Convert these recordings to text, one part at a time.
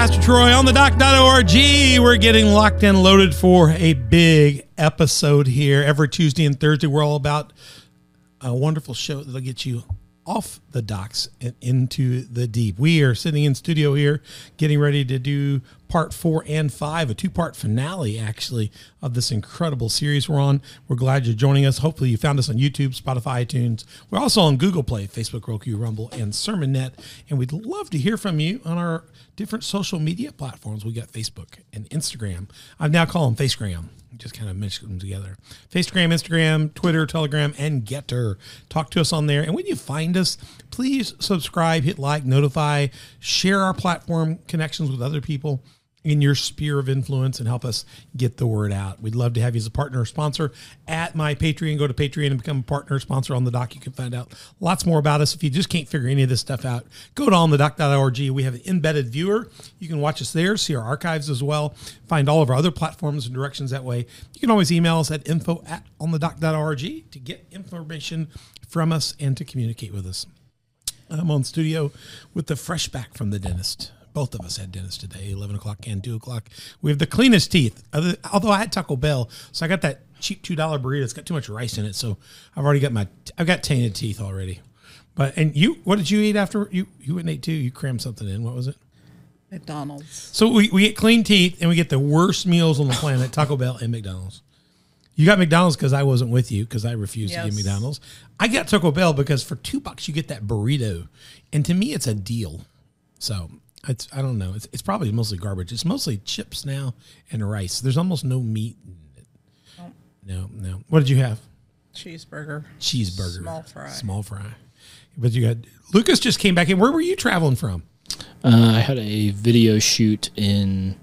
Pastor Troy on the dock.org. We're getting locked and loaded for a big episode here. Every Tuesday and Thursday, we're all about a wonderful show that'll get you off the docks and into the deep. We are sitting in studio here getting ready to do part four and five, a two part finale actually of this incredible series we're on. We're glad you're joining us. Hopefully, you found us on YouTube, Spotify, iTunes. We're also on Google Play, Facebook, Roku, Rumble, and SermonNet. And we'd love to hear from you on our different social media platforms. We got Facebook and Instagram. I now call them Facegram just kind of mix them together. Facegram, Instagram, Twitter, Telegram, and Gettr. Talk to us on there. And when you find us, please subscribe, hit like, notify, share our platform connections with other people in your sphere of influence and help us get the word out. We'd love to have you as a partner or sponsor at my Patreon. Go to Patreon and become a partner or sponsor on the Dock. You can find out lots more about us. If you just can't figure any of this stuff out, go to onthedock.org. We have an embedded viewer. You can watch us there, see our archives as well, find all of our other platforms and directions that way. You can always email us at info at onthedock.org to get information from us and to communicate with us. I'm on studio with the fresh back from the dentist both of us had dentist today, 11 o'clock and 2 o'clock. We have the cleanest teeth. Although I had Taco Bell, so I got that cheap $2 burrito. It's got too much rice in it. So I've already got my, I've got tainted teeth already. But, and you, what did you eat after? You, you went and ate too. You crammed something in. What was it? McDonald's. So we, we get clean teeth and we get the worst meals on the planet Taco Bell and McDonald's. You got McDonald's because I wasn't with you because I refused yes. to get McDonald's. I got Taco Bell because for two bucks you get that burrito, and to me it's a deal. So it's I don't know. It's it's probably mostly garbage. It's mostly chips now and rice. There's almost no meat. in Oh. No, no. What did you have? Cheeseburger. Cheeseburger. Small fry. Small fry. But you got Lucas just came back in. Where were you traveling from? Uh, I had a video shoot in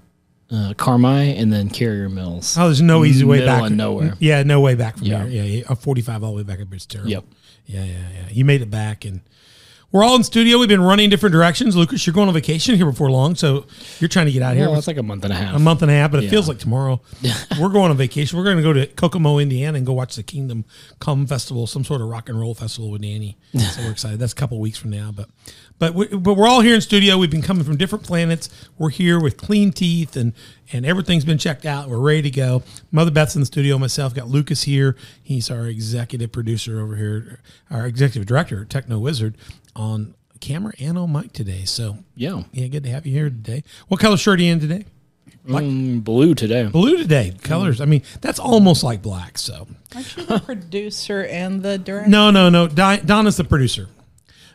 uh, Carmi and then Carrier Mills. Oh, there's no easy way back. nowhere. Yeah, no way back from yeah. there. Yeah, yeah, 45 all the way back up. It's terrible. Yep. Yeah, yeah, yeah. You made it back and we're all in studio. We've been running different directions. Lucas, you're going on vacation here before long, so you're trying to get out here. Well, it's like a month and a half. A month and a half, but it yeah. feels like tomorrow. we're going on vacation. We're going to go to Kokomo, Indiana, and go watch the Kingdom Come Festival, some sort of rock and roll festival with Danny. so we're excited. That's a couple weeks from now, but but we, but we're all here in studio. We've been coming from different planets. We're here with clean teeth and and everything's been checked out. We're ready to go. Mother Beth's in the studio. Myself got Lucas here. He's our executive producer over here, our executive director, Techno Wizard, on camera and on mic today. So yeah, yeah, good to have you here today. What color shirt are you in today? Like, mm, blue today. Blue today. Colors. I mean, that's almost like black. So. Aren't you the producer and the director? No, no, no. Di- Donna's the producer.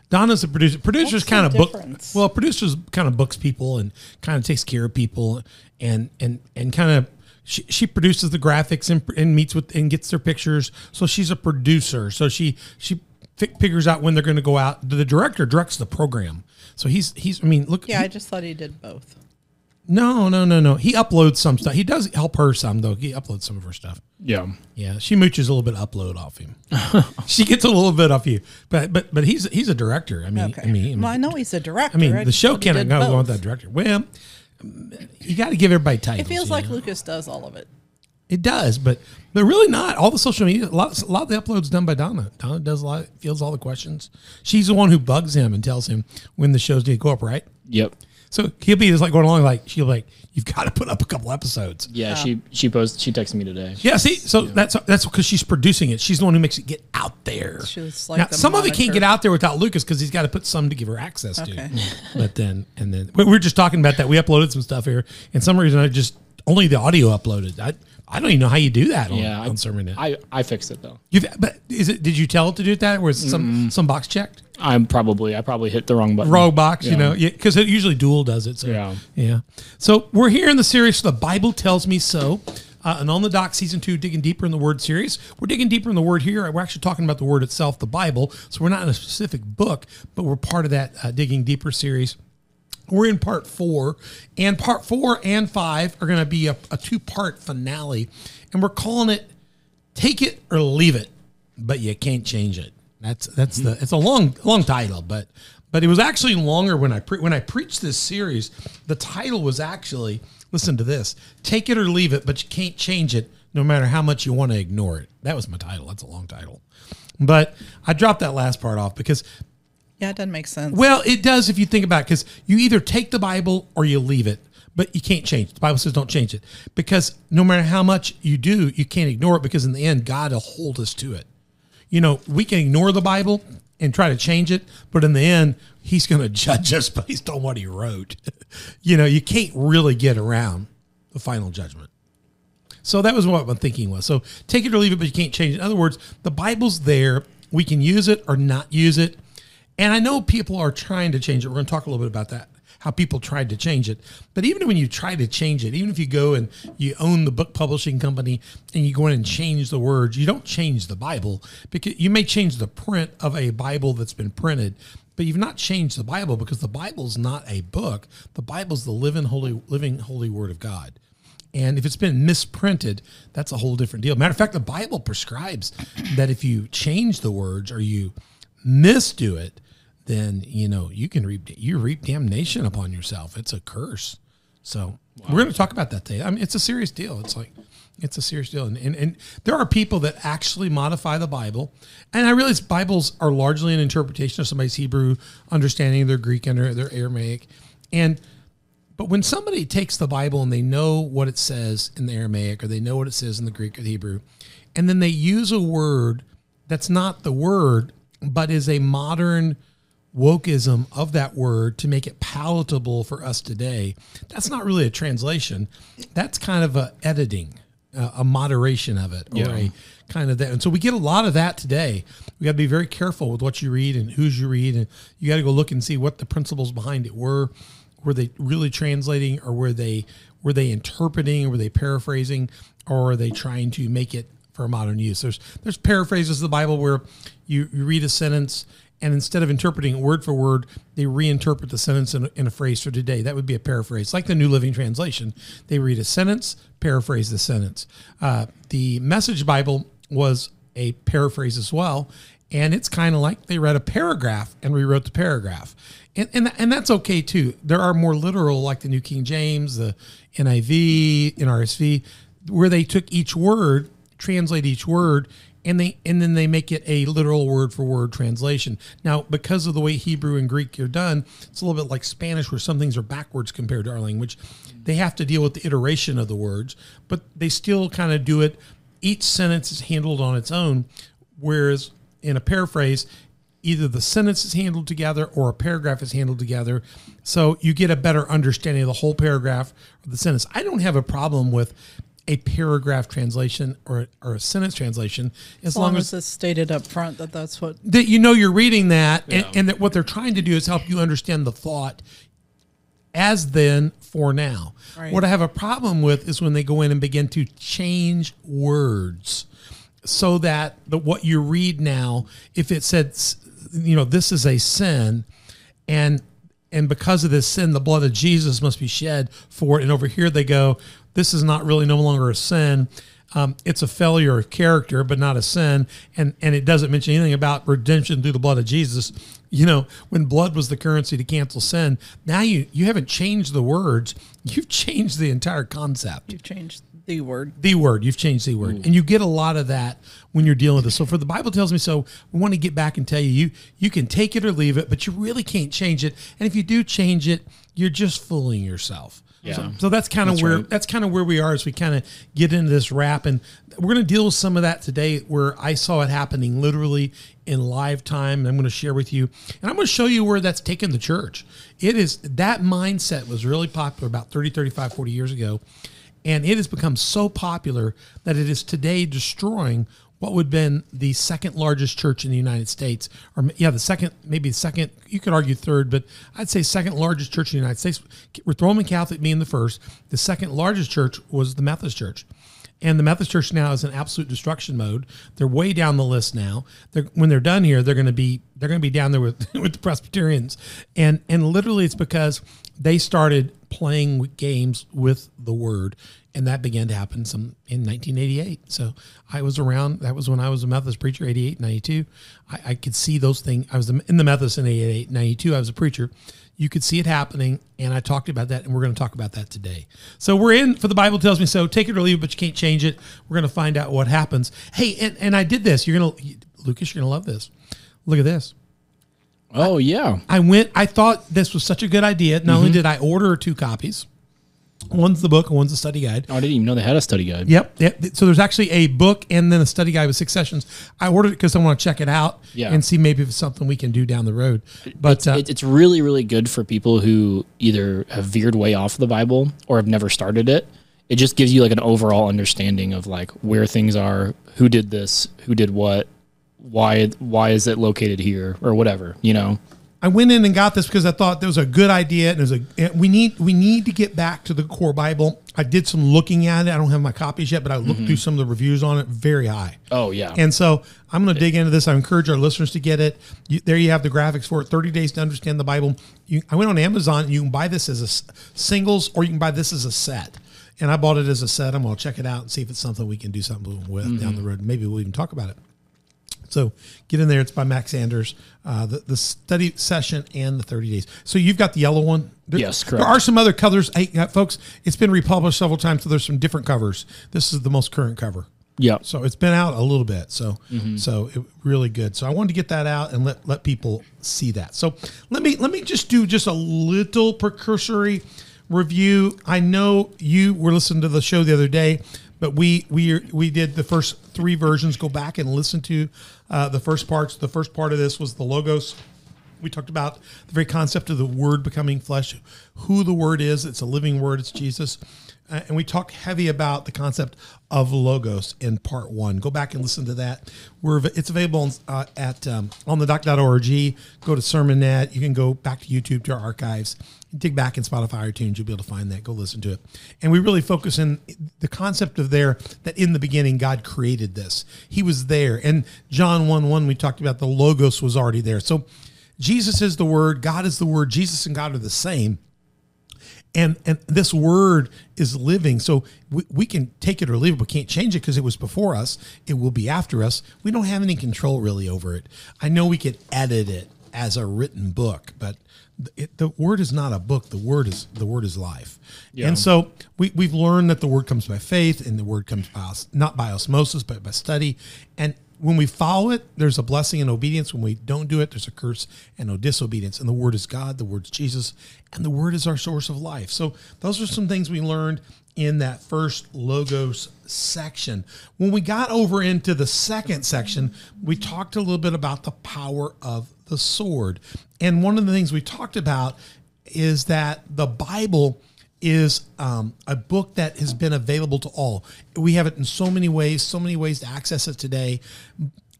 Donna's the producer. Producers kind of book. Well, producers kind of books people and kind of takes care of people and and and kind of she, she produces the graphics and, and meets with and gets their pictures. So she's a producer. So she she figures out when they're going to go out. The director directs the program, so he's he's. I mean, look. Yeah, he, I just thought he did both. No, no, no, no. He uploads some stuff. He does help her some though. He uploads some of her stuff. Yeah, yeah. She mooches a little bit upload off him. she gets a little bit off you, but but but he's he's a director. I mean, okay. I mean, well, I know he's a director. I mean, I the show can't go on that director. Well, you got to give everybody titles. It feels like know? Lucas does all of it. It does, but but really not. All the social media, a lot, a lot of the uploads done by Donna. Donna does a lot, fields all the questions. She's the one who bugs him and tells him when the shows need to go up, right? Yep. So he'll be just like going along, like she'll be like, "You've got to put up a couple episodes." Yeah, yeah. she she posted, she texted me today. Yeah, see, so yeah. that's that's because she's producing it. She's the one who makes it get out there. She's like now, some monitor. of it can't get out there without Lucas because he's got to put some to give her access okay. to. but then and then we were just talking about that. We uploaded some stuff here, and some reason I just only the audio uploaded. I I don't even know how you do that on, yeah, on. I, I fixed it though. You've, but is it? Did you tell it to do that? Or was some some box checked? I'm probably I probably hit the wrong button. Wrong box, yeah. you know, because it usually Dual does it. So yeah, yeah. So we're here in the series. The Bible tells me so. Uh, and on the Dock season two digging deeper in the word series we're digging deeper in the word here we're actually talking about the word itself the bible so we're not in a specific book but we're part of that uh, digging deeper series we're in part four, and part four and five are going to be a, a two part finale, and we're calling it "Take It or Leave It," but you can't change it. That's that's the it's a long long title, but but it was actually longer when I pre- when I preached this series. The title was actually listen to this: "Take It or Leave It," but you can't change it, no matter how much you want to ignore it. That was my title. That's a long title, but I dropped that last part off because Yeah, it doesn't make sense. Well, it does if you think about it, because you either take the Bible or you leave it, but you can't change it. The Bible says don't change it because no matter how much you do, you can't ignore it because in the end, God will hold us to it. You know, we can ignore the Bible and try to change it, but in the end, He's going to judge us based on what He wrote. you know, you can't really get around the final judgment. So that was what my thinking was. So take it or leave it, but you can't change it. In other words, the Bible's there. We can use it or not use it. And I know people are trying to change it. We're going to talk a little bit about that, how people tried to change it. But even when you try to change it, even if you go and you own the book publishing company and you go in and change the words, you don't change the Bible because you may change the print of a Bible that's been printed, but you've not changed the Bible because the Bible's not a book. The Bible's the living holy living holy word of God. And if it's been misprinted, that's a whole different deal. Matter of fact, the Bible prescribes that if you change the words or you misdo it, then you know you can reap you reap damnation upon yourself. It's a curse. So we're going to talk about that today. I mean, it's a serious deal. It's like it's a serious deal, and, and and there are people that actually modify the Bible, and I realize Bibles are largely an interpretation of somebody's Hebrew understanding, their Greek and their, their Aramaic, and but when somebody takes the Bible and they know what it says in the Aramaic or they know what it says in the Greek or the Hebrew, and then they use a word that's not the word, but is a modern wokeism of that word to make it palatable for us today, that's not really a translation. That's kind of a editing, uh, a moderation of it, or a kind of that. And so we get a lot of that today. We got to be very careful with what you read and who's you read, and you got to go look and see what the principles behind it were. Were they really translating, or were they were they interpreting, or were they paraphrasing, or are they trying to make it for modern use? There's there's paraphrases of the Bible where you, you read a sentence and instead of interpreting it word for word, they reinterpret the sentence in a, in a phrase for today. That would be a paraphrase, like the New Living Translation. They read a sentence, paraphrase the sentence. Uh, the Message Bible was a paraphrase as well, and it's kind of like they read a paragraph and rewrote the paragraph. And, and, and that's okay too. There are more literal, like the New King James, the NIV, NRSV, where they took each word, translate each word, and they and then they make it a literal word for word translation. Now, because of the way Hebrew and Greek are done, it's a little bit like Spanish, where some things are backwards compared to our language. They have to deal with the iteration of the words, but they still kind of do it. Each sentence is handled on its own, whereas in a paraphrase, either the sentence is handled together or a paragraph is handled together. So you get a better understanding of the whole paragraph or the sentence. I don't have a problem with a paragraph translation or, or a sentence translation as, As long as it's stated up front that that's what that you know you're reading that and, Yeah. and that what they're trying to do is help you understand the thought as then for now. Right. What I have a problem with is when they go in and begin to change words so that the what you read now, if it said, you know, this is a sin, and and because of this sin, the blood of Jesus must be shed for it. And over here they go, this is not really no longer a sin. Um, it's a failure of character, but not a sin. And and it doesn't mention anything about redemption through the blood of Jesus. You know, when blood was the currency to cancel sin, now you you haven't changed the words, you've changed the entire concept you've changed the word. the word you've changed the word and you get a lot of that when you're dealing with this so for the bible tells me so we want to get back and tell you you you can take it or leave it but you really can't change it and if you do change it you're just fooling yourself Yeah. so, so that's kind of where right. that's kind of where we are as we kind of get into this wrap and we're going to deal with some of that today where i saw it happening literally in live time and i'm going to share with you and i'm going to show you where that's taken the church it is that mindset was really popular about 30 35 40 years ago and it has become so popular that it is today destroying what would have been the second largest church in the United States, or yeah, the second, maybe the second. You could argue third, but I'd say second largest church in the United States, with Roman Catholic being the first. The second largest church was the Methodist Church. And the Methodist Church now is in absolute destruction mode. They're way down the list now. They're, when they're done here, they're going to be they're going to be down there with with the Presbyterians, and and literally it's because they started playing games with the word, and that began to happen some in 1988. So I was around. That was when I was a Methodist preacher, 88, 92. I, I could see those things. I was in the Methodist in 88, 92. I was a preacher. You could see it happening, and I talked about that, and we're going to talk about that today. So we're in for the Bible tells me so. Take it or leave it, but you can't change it. We're going to find out what happens. Hey, and, and I did this. You're going to, Lucas, you're going to love this. Look at this. Oh yeah. I went. I thought this was such a good idea. Not only mm-hmm. did I order two copies, one's the book and one's the study guide. Oh, I didn't even know they had a study guide. Yep, yep. So there's actually a book and then a study guide with six sessions. I ordered it because I want to check it out Yeah. and see maybe if it's something we can do down the road. But uh, it's really, really good for people who either have veered way off the Bible or have never started it. It just gives you like an overall understanding of like where things are, who did this, who did what, why why is it located here or whatever, you know. I went in and got this because I thought there was a good idea and there's a we need we need to get back to the core Bible. I did some looking at it. I don't have my copies yet, but I looked through mhm. some of the reviews on it. Very high. Oh yeah. And so I'm going to dig into this. I encourage our listeners to get it. You, there you have the graphics for it. 30 days to understand the Bible. You, I went on Amazon. You can buy this as a singles, or you can buy this as a set. And I bought it as a set. I'm going to check it out and see if it's something we can do something with down mm-hmm. the road. Maybe we'll even talk about it. So get in there. It's by Max Anders. Uh, the, the study session and the 30 days. So you've got the yellow one. There, Yes, There are some other colors. Hey, uh, folks, it's been republished several times, so there's some different covers. This is the most current cover. yeah. So it's been out a little bit. So Mm-hmm. so it really good. So I wanted to get that out and let let people see that. So let me let me just do just a little precursory review. I know you were listening to the show the other day, but we we we did the first three versions. Go back and listen to uh, the first parts. The first part of this was the logos. We talked about the very concept of the word becoming flesh, who the word is. It's a living word. It's Jesus. Uh, and we talked heavy about the concept of logos in part one. Go back and listen to that. We're it's available uh, at um, on the. Go to SermonNet. You can go back to YouTube to our archives. Dig back in Spotify, or iTunes. You'll be able to find that. Go listen to it. And we really focus in the concept of there that in the beginning God created this. He was there. And John one one we talked about the logos was already there. So Jesus is the word. God is the word. Jesus and God are the same and and this word is living so we, we can take it or leave it but can't change it because it was before us it will be after us we don't have any control really over it i know we could edit it as a written book but it, the word is not a book the word is the word is life and so we, we've learned that the word comes by faith and the word comes by not by osmosis but by study and when we follow it, there's a blessing and obedience. When we don't do it, there's a curse and no disobedience. And the word is God, the word is Jesus, and the word is our source of life. So those are some things we learned in that first logos section. When we got over into the second section, we talked a little bit about the power of the sword. And one of the things we talked about is that the Bible is um, a book that has been available to all. We have it in so many ways, so many ways to access it today,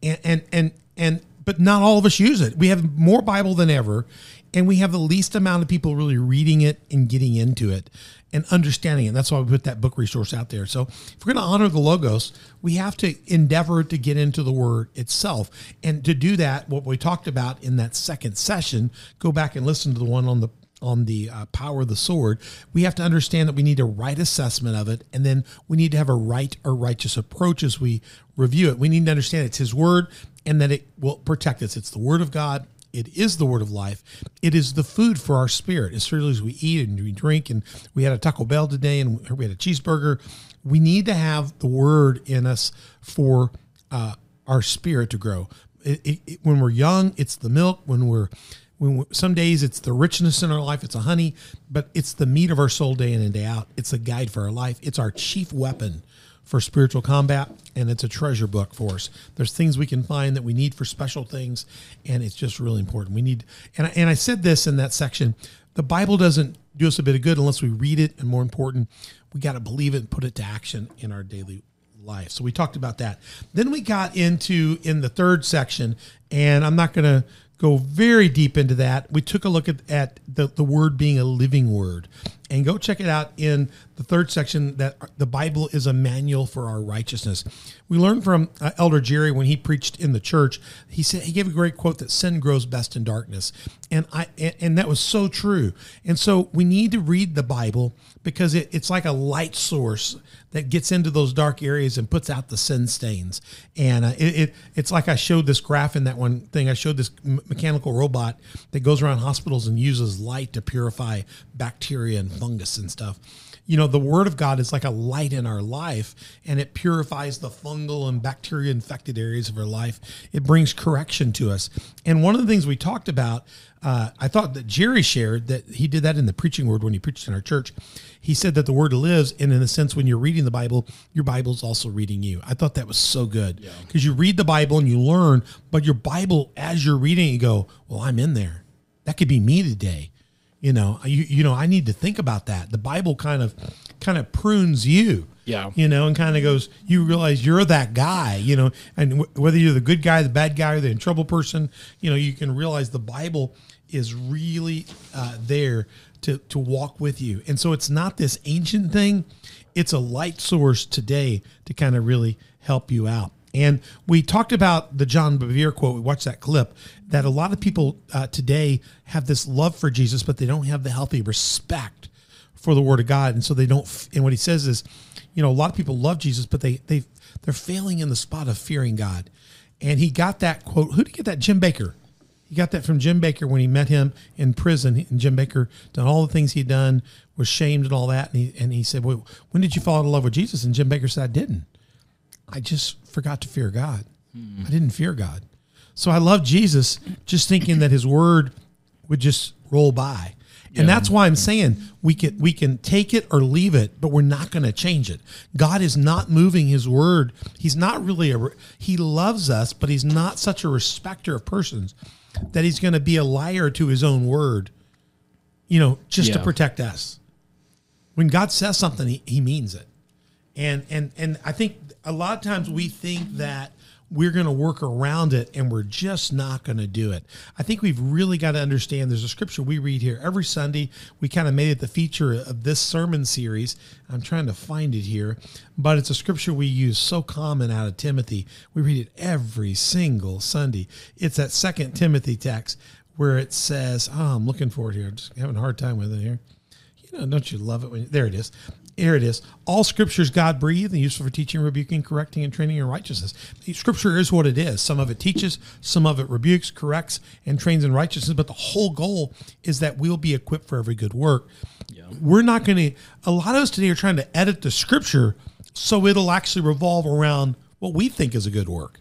and and and, and but not all of us use it. We have more Bible than ever, and we have the least amount of people really reading it and getting into it and understanding it. That's why we put that book resource out there. So if we're going to honor the logos, we have to endeavor to get into the word itself, and to do that, what we talked about in that second session, go back and listen to the one on the on the uh, power of the sword, we have to understand that we need a right assessment of it, and then we need to have a right or righteous approach as we review it. We need to understand it's His word, and that it will protect us. It's the word of God. It is the word of life. It is the food for our spirit. As certainly as we eat and we drink, and we had a Taco Bell today, and we had a cheeseburger. We need to have the word in us for uh, our spirit to grow. It, it, it- when we're young, it's the milk. When we're when we, some days it's the richness in our life, it's a honey, but it's the meat of our soul day in and day out. It's a guide for our life. It's our chief weapon for spiritual combat, and it's a treasure book for us. There's things we can find that we need for special things, and it's just really important. We need, and I, and I said this in that section. The Bible doesn't do us a bit of good unless we read it, and more important, we got to believe it and put it to action in our daily life. So we talked about that. Then we got into in the third section, and I'm not going to go very deep into that. We took a look at, at the, the word being a living word. And go check it out in the third section that the Bible is a manual for our righteousness. We learned from uh, Elder Jerry when he preached in the church. He said he gave a great quote that sin grows best in darkness. And I and, and that was so true. And so we need to read the Bible because it, it's like a light source that gets into those dark areas and puts out the sin stains. And uh, it, it it's like I showed this graph in that one thing. I showed this m- mechanical robot that goes around hospitals and uses light to purify bacteria and fungus and stuff. You know, the word of God is like a light in our life and it purifies the fungal and bacteria infected areas of our life. It brings correction to us. And one of the things we talked about, uh, I thought that Jerry shared that he did that in the preaching word when he preached in our church. He said that the word lives, and in a sense, when you're reading the Bible, your Bible's also reading you. I thought that was so good because you read the Bible and you learn, but your Bible, as you're reading, it, you go, "Well, I'm in there. That could be me today." You know, you you know, I need to think about that. The Bible kind of kind of prunes you. Yeah. You know, and kind of goes, you realize you're that guy, you know, and w- whether you're the good guy, the bad guy, or the in trouble person, you know, you can realize the Bible is really uh, there to, to walk with you. And so it's not this ancient thing, it's a light source today to kind of really help you out. And we talked about the John Bevere quote. We watched that clip that a lot of people uh, today have this love for Jesus, but they don't have the healthy respect for the Word of God, and so they don't. And what he says is, you know, a lot of people love Jesus, but they they they're failing in the spot of fearing God. And he got that quote. Who did he get that? Jim Bakker. He got that from Jim Bakker when he met him in prison. And Jim Bakker done all the things he'd done, was shamed and all that. And he and he said, "Well, when did you fall in love with Jesus?" And Jim Bakker said, "I didn't. I just forgot to fear God. I didn't fear God. So I love Jesus, just thinking that His Word would just roll by." And that's why I'm saying we can we can take it or leave it, but we're not going to change it. God is not moving His word. He's not really a. He loves us, but He's not such a respecter of persons that He's going to be a liar to His own word. You know, just to protect us. When God says something, He, he means it. And and and I think a lot of times we think that we're going to work around it and we're just not going to do it. I think we've really got to understand there's a scripture we read here every Sunday. We kind of made it the feature of this sermon series. I'm trying to find it here, but it's a scripture we use so common out of Timothy. We read it every single Sunday. It's that second Timothy text where it says, oh, I'm looking for it here. I'm just having a hard time with it here. You know, don't you love it when there it is. Here it is. All scripture is God breathed and useful for teaching, rebuking, correcting, and training in righteousness. Scripture is what it is. Some of it teaches, some of it rebukes, corrects, and trains in righteousness. But the whole goal is that we'll be equipped for every good work. We're not going to, a lot of us today are trying to edit the scripture so it'll actually revolve around what we think is a good work.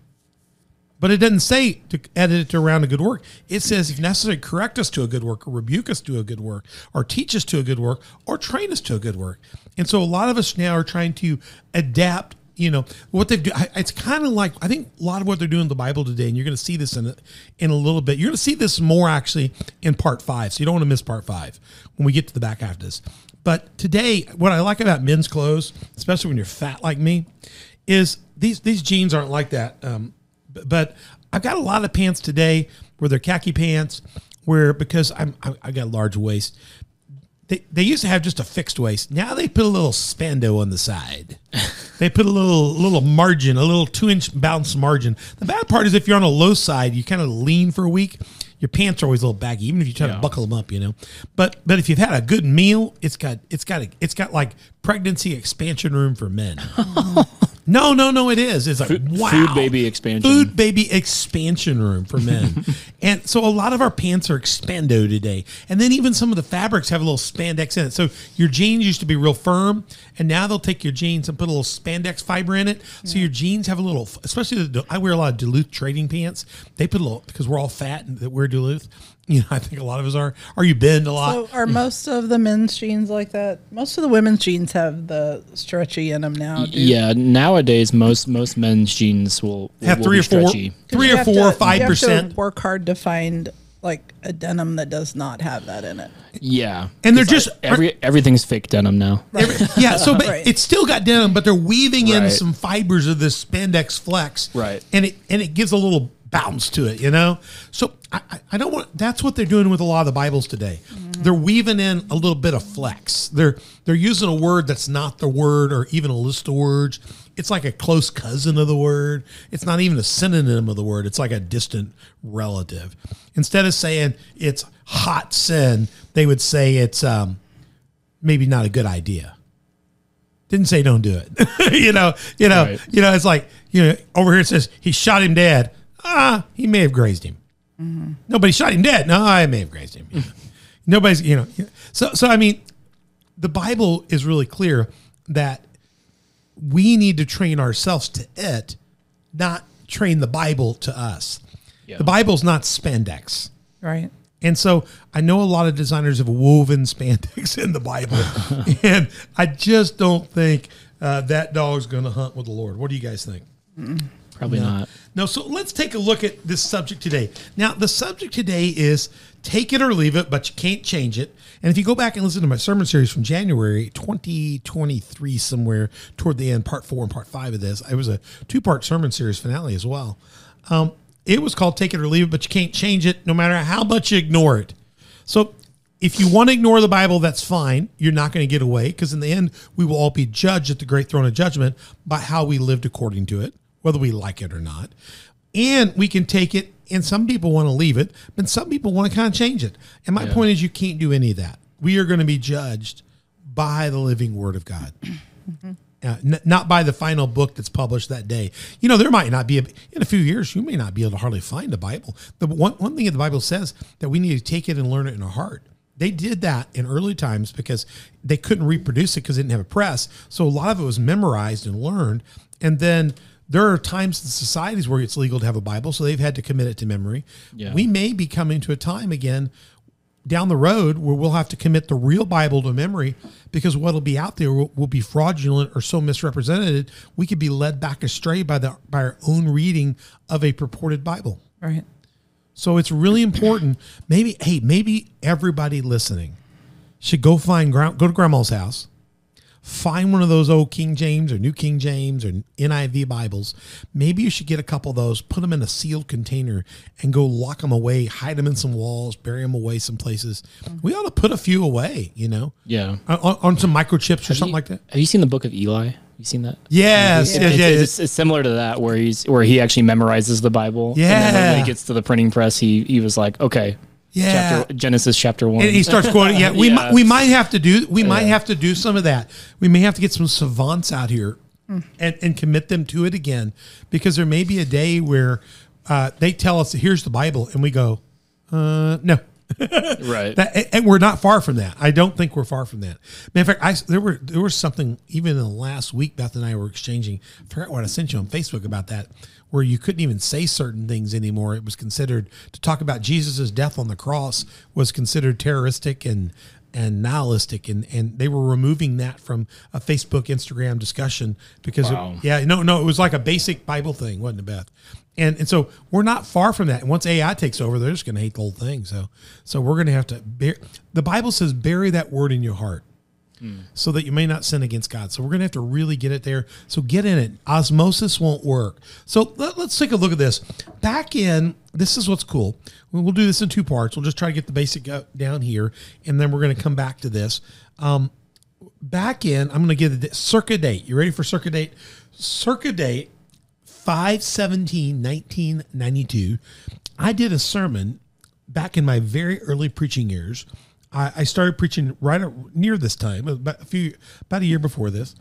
But it doesn't say to edit it to around a good work. It says, if necessary, correct us to a good work, or rebuke us to a good work, or teach us to a good work, or train us to a good work. And so a lot of us now are trying to adapt. You know what they've do. I- It's kind of like I think a lot of what they're doing in the Bible today, and you're going to see this in a, in a little bit. You're going to see this more actually in part five. So you don't want to miss part five when we get to the back half of this. But today, what I like about men's clothes, especially when you're fat like me, is these these jeans aren't like that. Um, but I've got a lot of pants today where they're khaki pants, where because I'm I, I got a large waist. They, they used to have just a fixed waist. Now they put a little spando on the side. they put a little little margin, a little two inch bounce margin. The bad part is if you're on a low side, you kind of lean for a week. Your pants are always a little baggy, even if you try to buckle them up, you know. But but if you've had a good meal, it's got it's got a, it's got like pregnancy expansion room for men. No, no, no, it is. It's like wow. food baby expansion. Food baby expansion room for men. and so a lot of our pants are expando today. And then even some of the fabrics have a little spandex in it. So your jeans used to be real firm, and now they'll take your jeans and put a little spandex fiber in it. So your jeans have a little, especially the, I wear a lot of Duluth trading pants. They put a little, because we're all fat and that wear Duluth. You know, I think a lot of us are. Are you bend a lot. So are most of the men's jeans like that? Most of the women's jeans have the stretchy in them now. Do Yeah, nowadays most most men's jeans will, will have will three be or four, stretchy. 'Cause three or four, to- five percent. Work hard to find like a denim that does not have that in it. Yeah, And they're It's just- every everything's fake denim now. Every- yeah, so but Right. it's still got denim, but they're weaving in some fibers of this spandex flex, Right. And it and it gives a little bounce to it, you know. So I, I- I don't want. That's what they're doing with a lot of the Bibles today. They're weaving in a little bit of flex. They're they're using a word that's not the word, or even a list of words. It's like a close cousin of the word. It's not even a synonym of the word. It's like a distant relative. Instead of saying it's hot sin, they would say it's um, maybe not a good idea. Didn't say don't do it. you know, you know, Right. you know, it's like, you know, over here it says he shot him dead. Ah, he may have grazed him. Nobody shot him dead. No, I may have grazed him. Nobody's, you know. So, so I mean, the Bible is really clear that we need to train ourselves to it, not train the Bible to us. Yeah. The Bible's not spandex. Right. And so I know a lot of designers have woven spandex in the Bible, and I just don't think uh, that dog's going to hunt with the Lord. What do you guys think? Probably not. No, so let's take a look at this subject today. Now, the subject today is take it or leave it, but you can't change it. And if you go back and listen to my sermon series from January 2023, somewhere toward the end, part four and part five of this, it was a two part sermon series finale as well. Um, it was called Take It or Leave It, but you can't change it no matter how much you ignore it. So if you want to ignore the Bible, that's fine. You're not going to get away because in the end, we will all be judged at the great throne of judgment by how we lived according to it, whether we like it or not. And we can take it, and some people want to leave it, but some people want to kind of change it. And my Yeah. point is, you can't do any of that. We are going to be judged by the living Word of God. Uh, n- not by the final book that's published that day. You know, there might not be a, in a few years. You may not be able to hardly find a Bible. The one one thing the Bible says that we need to take it and learn it in our heart. They did that in early times because they couldn't reproduce it because they didn't have a press. So a lot of it was memorized and learned. And then there are times in societies where it's legal to have a Bible, so they've had to commit it to memory. Yeah. We may be coming to a time again down the road where we'll have to commit the real Bible to memory because what'll be out there will, will be fraudulent or so misrepresented we could be led back astray by the by our own reading of a purported Bible. Right. So it's really important. Maybe hey, maybe everybody listening should go find gra- go to grandma's house, find one of those old King James or New King James or NIV Bibles. Maybe you should get a couple of those, put them in a sealed container, and go lock them away, hide them in some walls, bury them away some places. We ought to put a few away, you know, Yeah. on, on some microchips or something you, like that. Have you seen the book of Eli? You seen that? Yes, It- yes, it's, yes. it's, it's similar to that where he's where he actually memorizes the Bible. Yeah, And then when he gets to the printing press, he he was like, okay, Yeah. chapter, Genesis chapter one. And he starts quoting. Yeah, we Yeah. might we might have to do we might Yeah. have to do some of that. We may have to get some savants out here and, and commit them to it again because there may be a day where uh, they tell us here's the Bible and we go, uh, no. right. That, and- we're not far from that. I don't think we're far from that. Matter of fact, I, there were there was something even in the last week Beth and I were exchanging. I forgot what I sent you on Facebook about that, where you couldn't even say certain things anymore. It was considered to talk about Jesus' death on the cross was considered terroristic and and nihilistic, and and they were removing that from a Facebook Instagram discussion because it- yeah no no it was like a basic Bible thing, wasn't it, Beth? And and so we're not far from that. And once AI takes over, they're just going to hate the whole thing. So so we're going to have to bear. The Bible says, "Bury that word in your heart." So that you may not sin against God. So we're going to have to really get it there. So get in it. Osmosis won't work. So let, us take a look at this. Back in, this is what's cool. We'll do this in two parts. We'll just try to get the basic uh, down here, and then we're going to come back to this. Um, back in, I'm going to give the circa date. You ready for circa date? Circa date 517 1992 i did a sermon back in my very early preaching years i, I started preaching right near this time about a few about a year before this.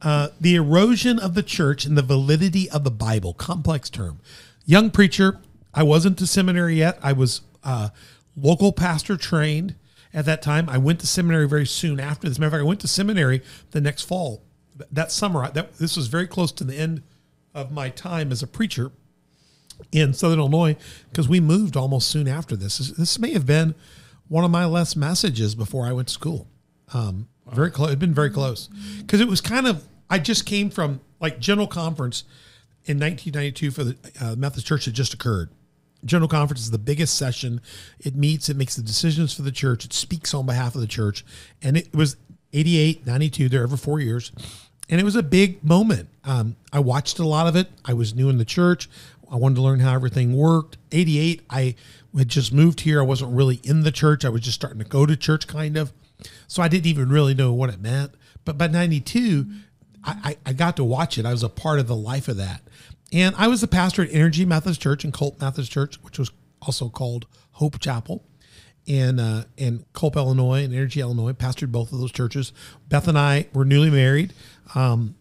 Uh, the erosion of the church and the validity of the bible complex term. Young preacher i wasn't to seminary yet. I was uh, local pastor trained at that time. I went to seminary very soon after this. Matter of fact i went to seminary the next fall. That summer that this was very close to the end of my time as a preacher in Southern Illinois because we moved almost soon after this. This, this may have been one of my last messages before I went to school. Um, Very close. It'd been very close because it was kind of. I just came from like General Conference in 1992 for the uh, Methodist Church that just occurred. General Conference is the biggest session. It meets, it makes the decisions for the church, it speaks on behalf of the church. And it was 88, 92, they're every four years. And it was a big moment. Um, I watched a lot of it. I was new in the church. I wanted to learn how everything worked. 88, I had just moved here. I wasn't really in the church. I was just starting to go to church, kind of. So I didn't even really know what it meant. But by 92, I, I, got to watch it. I was a part of the life of that. And I was the pastor at Energy Methodist Church and Colp Methodist Church, which was also called Hope Chapel. in uh, and Colp, Illinois, and Energy, Illinois, pastored both of those churches. Beth and I were newly married. Um,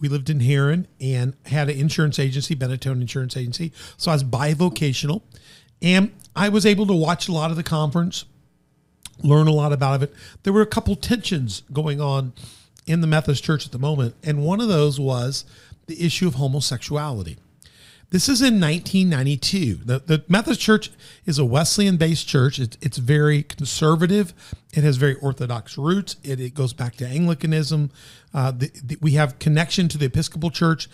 we lived in Herrin and had an insurance agency, Benetton Insurance Agency. So I was bivocational, and I was able to watch a lot of the conference, learn a lot about it. There were a couple tensions going on in the Methodist Church at the moment, and one of those was the issue of homosexuality. This is in 1992. The, the Methodist Church is a Wesleyan based church. It's, it's very conservative. It has very Orthodox roots. It, it goes back to Anglicanism. Uh, the, the, we have connection to the Episcopal Church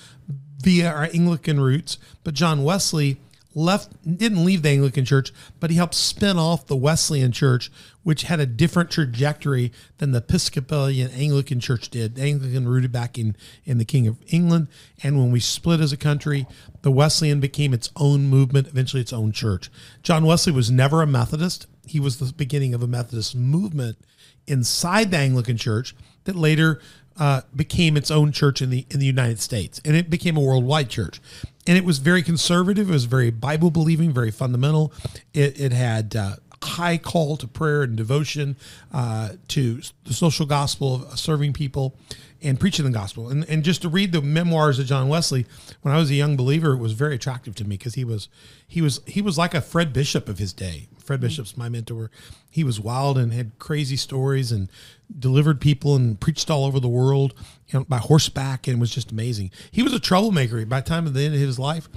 via our Anglican roots. But John Wesley left didn't leave the Anglican Church, but he helped spin off the Wesleyan Church, which had a different trajectory than the Episcopalian Anglican Church did. The Anglican rooted back in in the King of England, and when we split as a country, the Wesleyan became its own movement, eventually its own church. John Wesley was never a Methodist. He was the beginning of a Methodist movement inside the Anglican Church that later uh, became its own church in the in the United States, and it became a worldwide church. And it was very conservative. It was very Bible believing, very fundamental. It, it had uh, high call to prayer and devotion uh, to the social gospel of serving people and preaching the gospel. And, and just to read the memoirs of John Wesley, when I was a young believer, it was very attractive to me because he was he was he was like a Fred Bishop of his day. Fred Bishop's my mentor. He was wild and had crazy stories and delivered people and preached all over the world you know, by horseback and was just amazing. He was a troublemaker. By the time of the end of his life,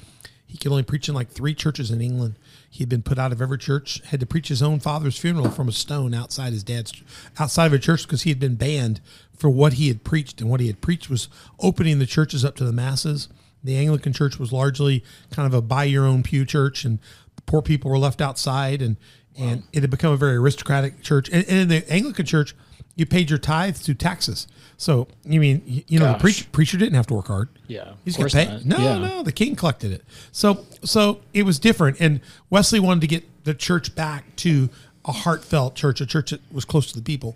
he could only preach in like three churches in England. He had been put out of every church, had to preach his own father's funeral from a stone outside his dad's outside of a church because he had been banned for what he had preached. And what he had preached was opening the churches up to the masses. The Anglican church was largely kind of a buy your own pew church, and poor people were left outside. And and it had become a very aristocratic church. And, and in the Anglican church, you paid your tithes through taxes. So you mean you- know the Gosh. preacher, preacher didn't have to work hard. Yeah, He's of getting course paid. No, Yeah. no, the king collected it. So so it was different. And Wesley wanted to get the church back to a heartfelt church, a church that was close to the people.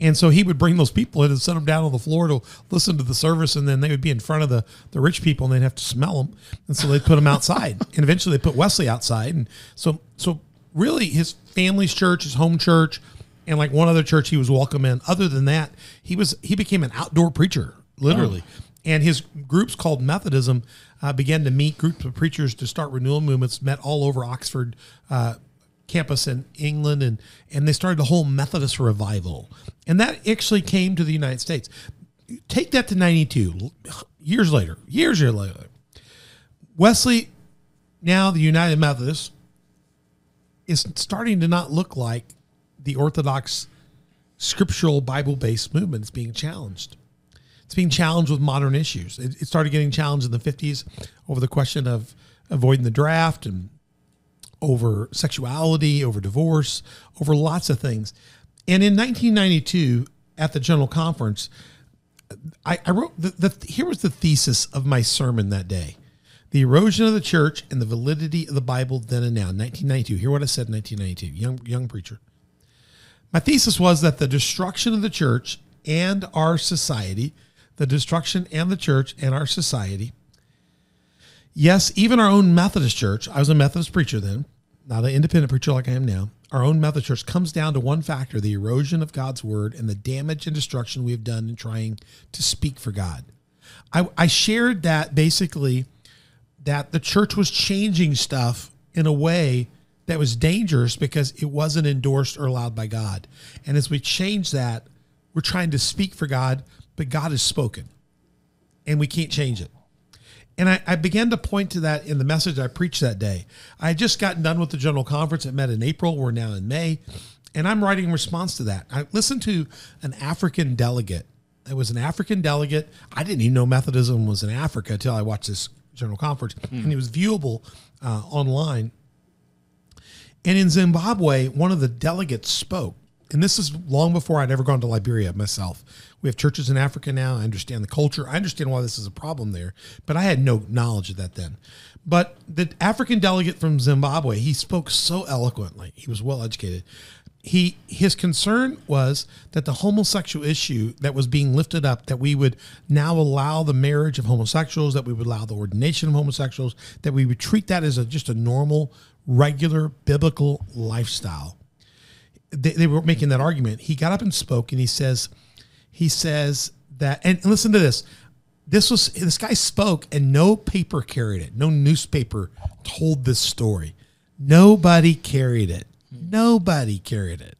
And so he would bring those people in and set them down on the floor to listen to the service, and then they would be in front of the, the rich people, and they'd have to smell them, and so they'd put them outside, and eventually they put Wesley outside, and so so really his family's church, his home church, and like one other church he was welcome in. Other than that, he was he became an outdoor preacher, literally. And his groups called Methodism uh, began to meet groups of preachers to start renewal movements. Met all over Oxford uh, campus in England, and and they started the whole Methodist revival. And that actually came to the United States. Take that to ninety two years later. Years later, Wesley, now the United Methodist, is starting to not look like the Orthodox scriptural Bible based movement. It's being challenged. It's being challenged with modern issues. It, it started getting challenged in the 50s over the question of avoiding the draft and over sexuality, over divorce, over lots of things. And in 1992, at the General Conference, I, I wrote the, the here was the thesis of my sermon that day. The erosion of the church and the validity of the Bible then and now, 1992. Hear what I said in 1992, young young preacher. My thesis was that the destruction of the church and our society, the destruction and the church and our society, yes, even our own Methodist church, I was a Methodist preacher then, not an independent preacher like I am now, our own Methodist church comes down to one factor the erosion of God's word and the damage and destruction we have done in trying to speak for God. I, I shared that basically that the church was changing stuff in a way that was dangerous because it wasn't endorsed or allowed by God. And as we change that, we're trying to speak for God, but God has spoken and we can't change it. And I, I began to point to that in the message I preached that day. I had just gotten done with the general conference. It met in April. We're now in May. And I'm writing in response to that. I listened to an African delegate. It was an African delegate. I didn't even know Methodism was in Africa until I watched this general conference. And it was viewable uh, online. And in Zimbabwe, one of the delegates spoke. And this is long before I'd ever gone to Liberia myself. We have churches in Africa now. I understand the culture. I understand why this is a problem there, but I had no knowledge of that then. But the African delegate from Zimbabwe, he spoke so eloquently. He was well educated. He his concern was that the homosexual issue that was being lifted up, that we would now allow the marriage of homosexuals, that we would allow the ordination of homosexuals, that we would treat that as a, just a normal, regular biblical lifestyle they, they were making that argument. He got up and spoke, and he says, he says that, and listen to this. This was this guy spoke, and no paper carried it. No newspaper told this story. Nobody carried it. Nobody carried it.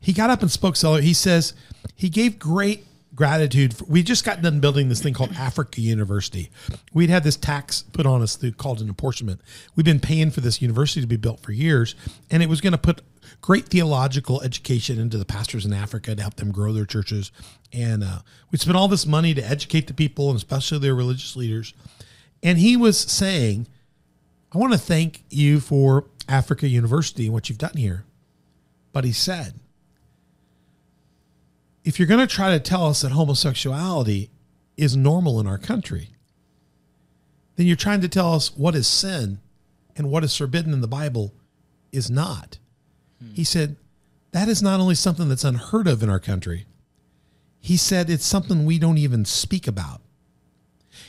he got up and spoke. So he says he gave great gratitude. For, we just got done building this thing called Africa University. We'd had this tax put on us through called an apportionment. We've been paying for this university to be built for years, and it was going to put great theological education into the pastors in Africa to help them grow their churches. And uh, we spent all this money to educate the people, and especially their religious leaders. And he was saying, I want to thank you for Africa University and what you've done here. But he said, if you're going to try to tell us that homosexuality is normal in our country, then you're trying to tell us what is sin and what is forbidden in the Bible is not. He said, that is not only something that's unheard of in our country, he said it's something we don't even speak about.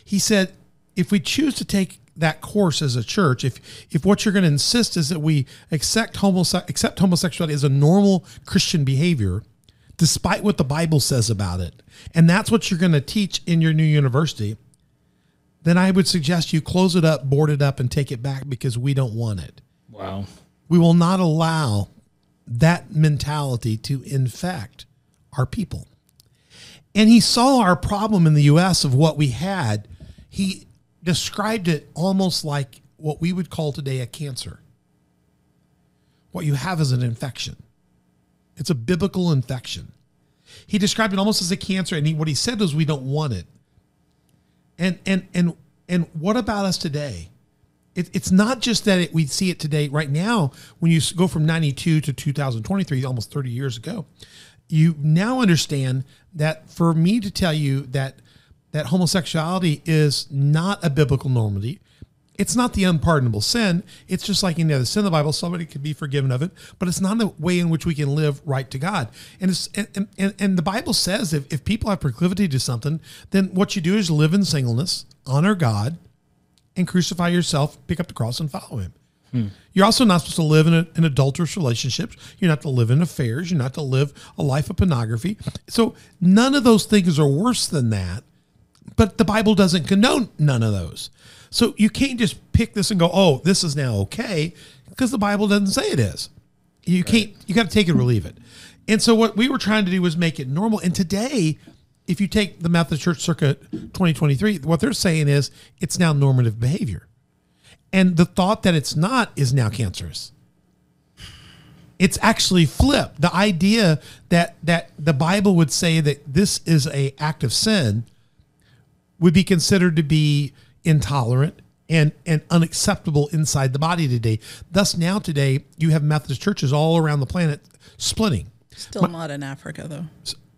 He said, if we choose to take that course as a church, if if what you're going to insist is that we accept, homose- accept homosexuality as a normal Christian behavior, despite what the Bible says about it, and that's what you're going to teach in your new university, then I would suggest you close it up, board it up, and take it back because we don't want it. Wow. We will not allow that mentality to infect our people. And he saw our problem in the US of what we had. He described it almost like what we would call today a cancer. What you have is an infection. It's a biblical infection. He described it almost as a cancer, and he, what he said was, "We don't want it." And and and and what about us today? It, it's not just that it, we see it today. Right now, when you go from '92 to 2023, almost 30 years ago, you now understand that for me to tell you that that homosexuality is not a biblical normality. It's not the unpardonable sin. It's just like any other sin in the Bible. Somebody could be forgiven of it, but it's not a way in which we can live right to God. And it's and, and, and the Bible says if, if people have proclivity to something, then what you do is live in singleness, honor God, and crucify yourself, pick up the cross, and follow Him. Hmm. You're also not supposed to live in, a, in adulterous relationship. You're not to live in affairs. You're not to live a life of pornography. So none of those things are worse than that. But the Bible doesn't condone none of those. So you can't just pick this and go, "Oh, this is now okay," because the Bible doesn't say it is. You can't. You got to take it or leave it. And so what we were trying to do was make it normal. And today, if you take the Methodist Church Circuit 2023, what they're saying is it's now normative behavior. And the thought that it's not is now cancerous. It's actually flipped. The idea that that the Bible would say that this is a act of sin would be considered to be intolerant and and unacceptable inside the body today. Thus now today you have Methodist churches all around the planet splitting. Still not in Africa though.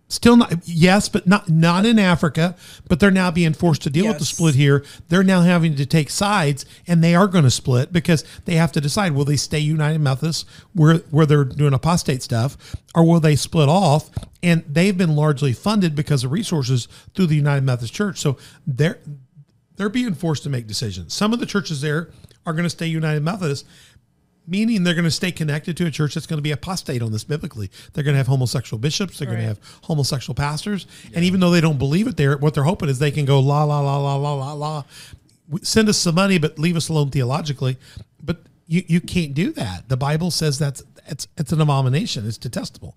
Still not yes, but not not in Africa. But they're now being forced to deal with the split here. They're now having to take sides, and they are going to split because they have to decide: will they stay United Methodist, where where they're doing apostate stuff, or will they split off? And they've been largely funded because of resources through the United Methodist Church. So they're they're being forced to make decisions. Some of the churches there are going to stay United Methodist, meaning they're going to stay connected to a church that's going to be apostate on this biblically. They're going to have homosexual bishops. They're going to have homosexual pastors. And even though they don't believe it there, what they're hoping is they can go la, la, la, la, la, la, la. Send us some money, but leave us alone theologically. But you, you can't do that. The Bible says that's it's, it's an abomination. It's detestable.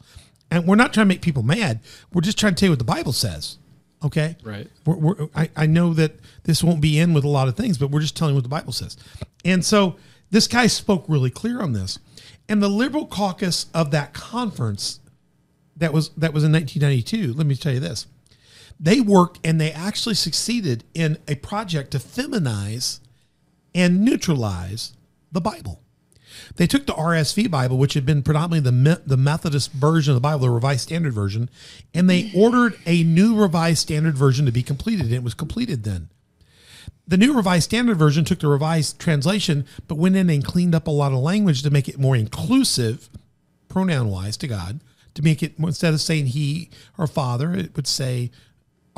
And we're not trying to make people mad. We're just trying to tell you what the Bible says. Okay? Right. We're, we're, I, I know that this won't be in with a lot of things, but we're just telling you what the Bible says. And so this guy spoke really clear on this. And the liberal caucus of that conference that was that was in 1992, let me tell you this. They worked and they actually succeeded in a project to feminize and neutralize the Bible. They took the RSV Bible, which had been predominantly the Me- the Methodist version of the Bible, the Revised Standard Version, and they mm. ordered a new Revised Standard Version to be completed. And it was completed then. The new Revised Standard Version took the Revised translation, but went in and cleaned up a lot of language to make it more inclusive, pronoun wise, to God. To make it instead of saying He or Father, it would say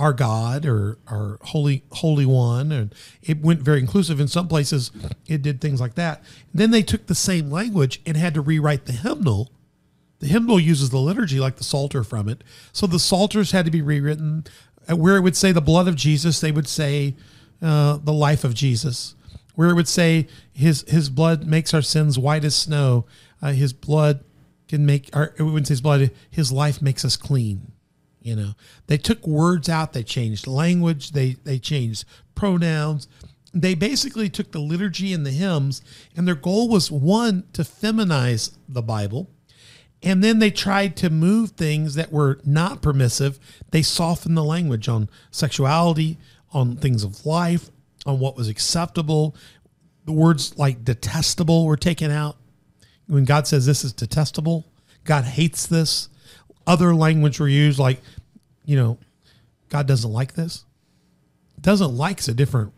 our God or our Holy Holy One, and it went very inclusive. In some places, it did things like that. Then they took the same language and had to rewrite the hymnal. The hymnal uses the liturgy like the Psalter from it, so the Psalters had to be rewritten. Uh, Where it would say the blood of Jesus, they would say uh, the life of Jesus. Where it would say his his blood makes our sins white as snow, uh, his blood can make or we wouldn't say his blood his life makes us clean you know. They took words out they changed language they they changed pronouns. They basically took the liturgy and the hymns and their goal was one to feminize the bible and then they tried to move things that were not permissive. They softened the language on sexuality on things of life on what was acceptable. The words like detestable were taken out. When God says this is detestable, God hates this. Other language were used like, you know, God doesn't like this. Doesn't like's a different.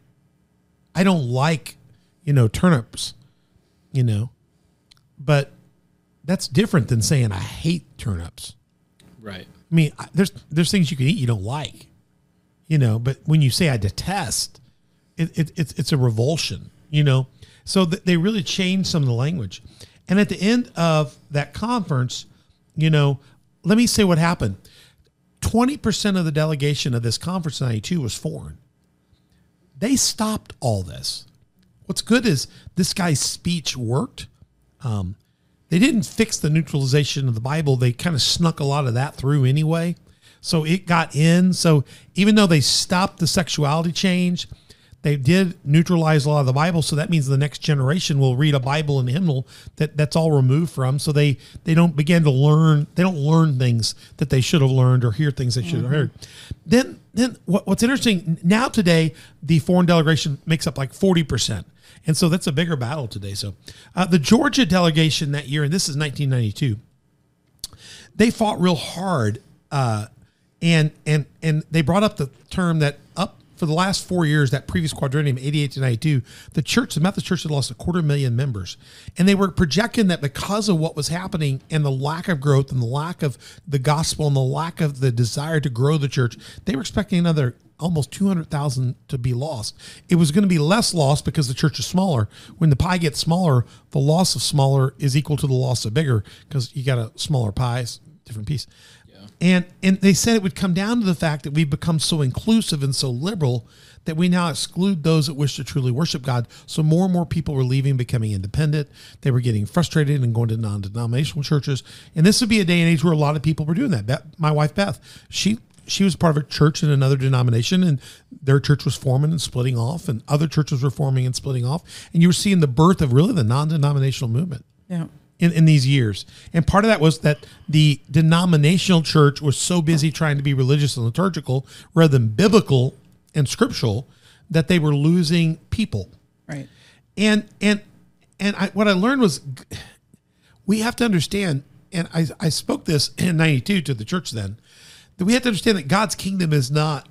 I don't like, you know, turnips, you know, but that's different than saying I hate turnips. Right. I mean, there's there's things you can eat you don't like, you know. But when you say I detest, it, it it's it's a revulsion, you know. So th- they really changed some of the language, and at the end of that conference, you know, let me say what happened. Twenty percent of the delegation of this conference in '92 was foreign. They stopped all this. What's good is this guy's speech worked. Um, they didn't fix the neutralization of the Bible. They kind of snuck a lot of that through anyway. So it got in. So even though they stopped the sexuality change, they did neutralize a lot of the Bible. So that means the next generation will read a Bible and hymnal that that's all removed from. So they they don't begin to learn. They don't learn things that they should have learned or hear things they should have heard. Then then what, what's interesting now today, the foreign delegation makes up like forty percent. And so that's a bigger battle today. So uh, the Georgia delegation that year, and this is 1992, they fought real hard, uh, and and and they brought up the term that for the last four years, that previous quadrennium, 88 to 92, the church, the Methodist Church had lost a quarter million members. And they were projecting that because of what was happening and the lack of growth and the lack of the gospel and the lack of the desire to grow the church, they were expecting another almost 200,000 to be lost. It was going to be less lost because the church is smaller. When the pie gets smaller, the loss of smaller is equal to the loss of bigger because you got a smaller pie, different piece. And and they said it would come down to the fact that we've become so inclusive and so liberal that we now exclude those that wish to truly worship God. So more and more people were leaving, becoming independent. They were getting frustrated and going to non-denominational churches. And this would be a day and age where a lot of people were doing that. Beth, my wife Beth, she she was part of a church in another denomination, and their church was forming and splitting off, and other churches were forming and splitting off. And you were seeing the birth of really the non-denominational movement Yeah. In, in these years. And part of that was that the denominational church was so busy trying to be religious and liturgical rather than biblical and scriptural that they were losing people. Right. And and and I, what I learned was we have to understand, and I, I spoke this in '92 to the church then, that we have to understand that God's kingdom is not,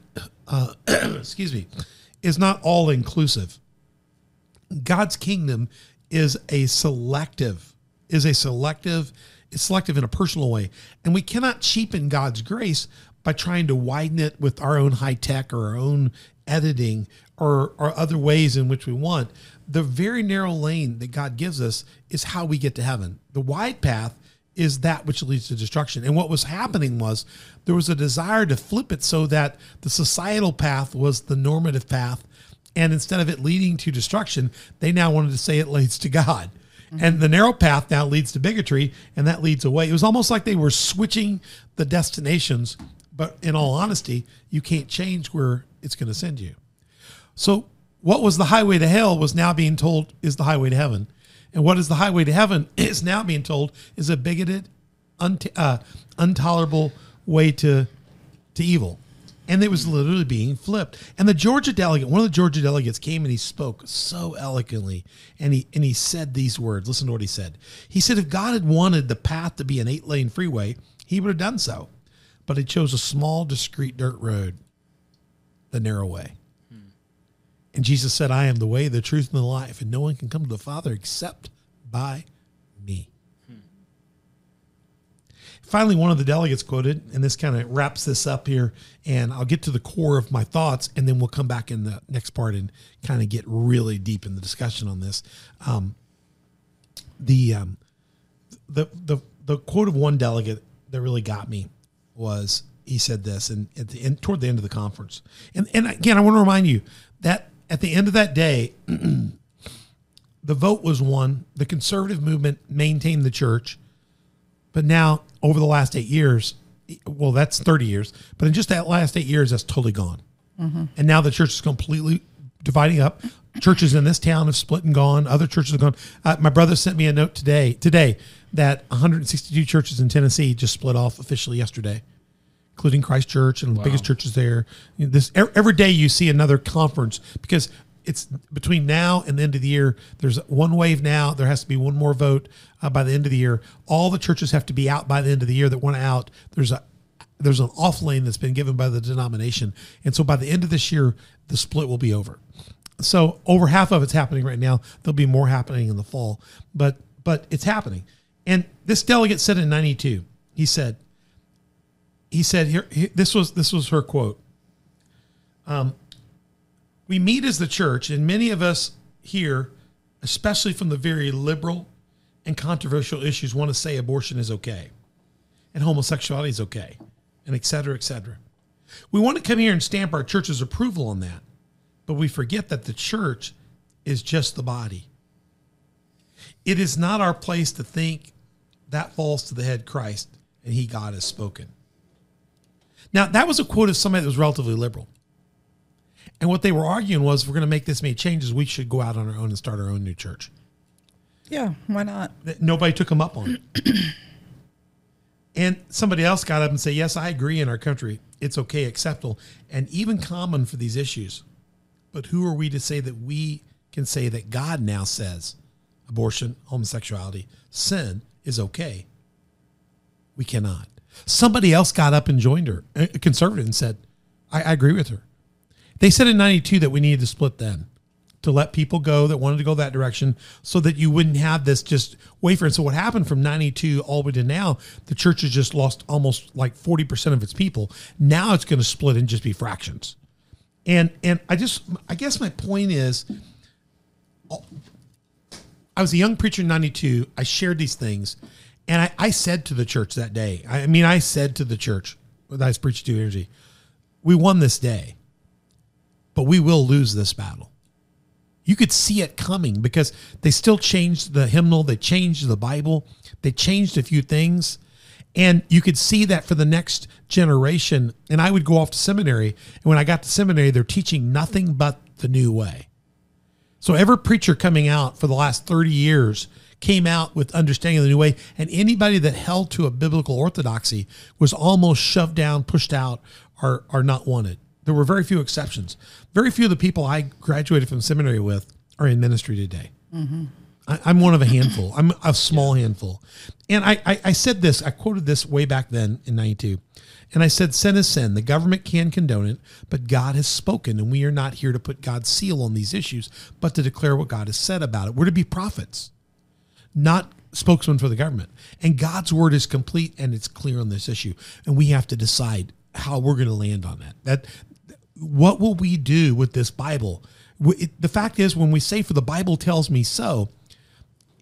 uh, excuse me, is not all inclusive. God's kingdom is a selective, is a selective, it's selective in a personal way. And we cannot cheapen God's grace by trying to widen it with our own high tech or our own editing or, or other ways in which we want. The very narrow lane that God gives us is how we get to heaven. The wide path is that which leads to destruction. And what was happening was there was a desire to flip it so that the societal path was the normative path and instead of it leading to destruction, they now wanted to say it leads to God. And the narrow path now leads to bigotry, and that leads away. It was almost like they were switching the destinations, but in all honesty, you can't change where it's going to send you. So, what was the highway to hell was now being told is the highway to heaven. And what is the highway to heaven is now being told is a bigoted, unt- uh, intolerable way to, to evil. And it was literally being flipped. And the Georgia delegate, one of the Georgia delegates came and he spoke so eloquently. And he and he said these words. Listen to what he said. He said, if God had wanted the path to be an eight lane freeway, he would have done so. But he chose a small, discreet dirt road, the narrow way. And Jesus said, I am the way, the truth, and the life, and no one can come to the Father except by me. Finally, one of the delegates quoted, and this kind of wraps this up here, and I'll get to the core of my thoughts, and then we'll come back in the next part and kind of get really deep in the discussion on this. Um, the um, the the the quote of one delegate that really got me was he said this and at the end toward the end of the conference. And and again i want to remind you that at the end of that day the vote was won. The conservative movement maintained the church But now, over the last eight years, well, that's 30 years, but in just that last eight years, that's totally gone. And now the church is completely dividing up. Churches in this town have split and gone. Other churches have gone. Uh, my brother sent me a note today, today, that 162 churches in Tennessee just split off officially yesterday, including Christ Church and the biggest churches there. You know, this every day you see another conference because it's between now and the end of the year. There's one wave now. There has to be one more vote uh, by the end of the year. All the churches have to be out by the end of the year that want out. There's a there's an off lane that's been given by the denomination, and so by the end of this year, the split will be over. So over half of it's happening right now. There'll be more happening in the fall, but but it's happening. And this delegate said in '92, he said, he said here, he- this was this was her quote. Um, we meet as the church, and many of us here, especially from the very liberal and controversial issues, want to say abortion is okay, and homosexuality is okay, and et cetera, et cetera. We want to come here and stamp our church's approval on that, but we forget that the church is just the body. It is not our place to think that falls to the head Christ and he God has spoken. Now, that was a quote of somebody that was relatively liberal. And what they were arguing was if we're going to make this many changes, we should go out on our own and start our own new church. Yeah, why not? That Nobody took them up on it. and somebody else got up and said, Yes, I agree in our country. It's okay, acceptable, and even common for these issues. But who are we to say that we can say that God now says abortion, homosexuality, sin is okay? We cannot. Somebody else got up and joined her, a conservative, and said, I, I agree with her. They said in 92 that we needed to split then to let people go that wanted to go that direction so that you wouldn't have this just wafer. And so what happened from 92 all the way to now, the church has just lost almost like 40% of its people. Now it's going to split and just be fractions. And and I just I guess my point is I was a young preacher in 92. I shared these things. And I, I said to the church that day, I mean, I said to the church that I was preaching to energy, we won this day, but we will lose this battle. You could see it coming because they still changed the hymnal, they changed the Bible, they changed a few things. And you could see that for the next generation. And I would go off to seminary. And when I got to seminary, they're teaching nothing but the new way. So every preacher coming out for the last 30 years came out with understanding the new way. And anybody that held to a biblical orthodoxy was almost shoved down, pushed out, or, or not wanted. There were very few exceptions. Very few of the people I graduated from seminary with are in ministry today. Mm-hmm. I, I'm one of a handful. I'm a small handful. And I, I, I said this, I quoted this way back then in 92. And I said, sin is sin. The government can condone it, but God has spoken, and we are not here to put God's seal on these issues, but to declare what God has said about it. We're to be prophets, not spokesmen for the government. And God's word is complete and it's clear on this issue. And we have to decide how we're going to land on that. That what will we do with this Bible? The fact is, when we say, "For the Bible tells me so,"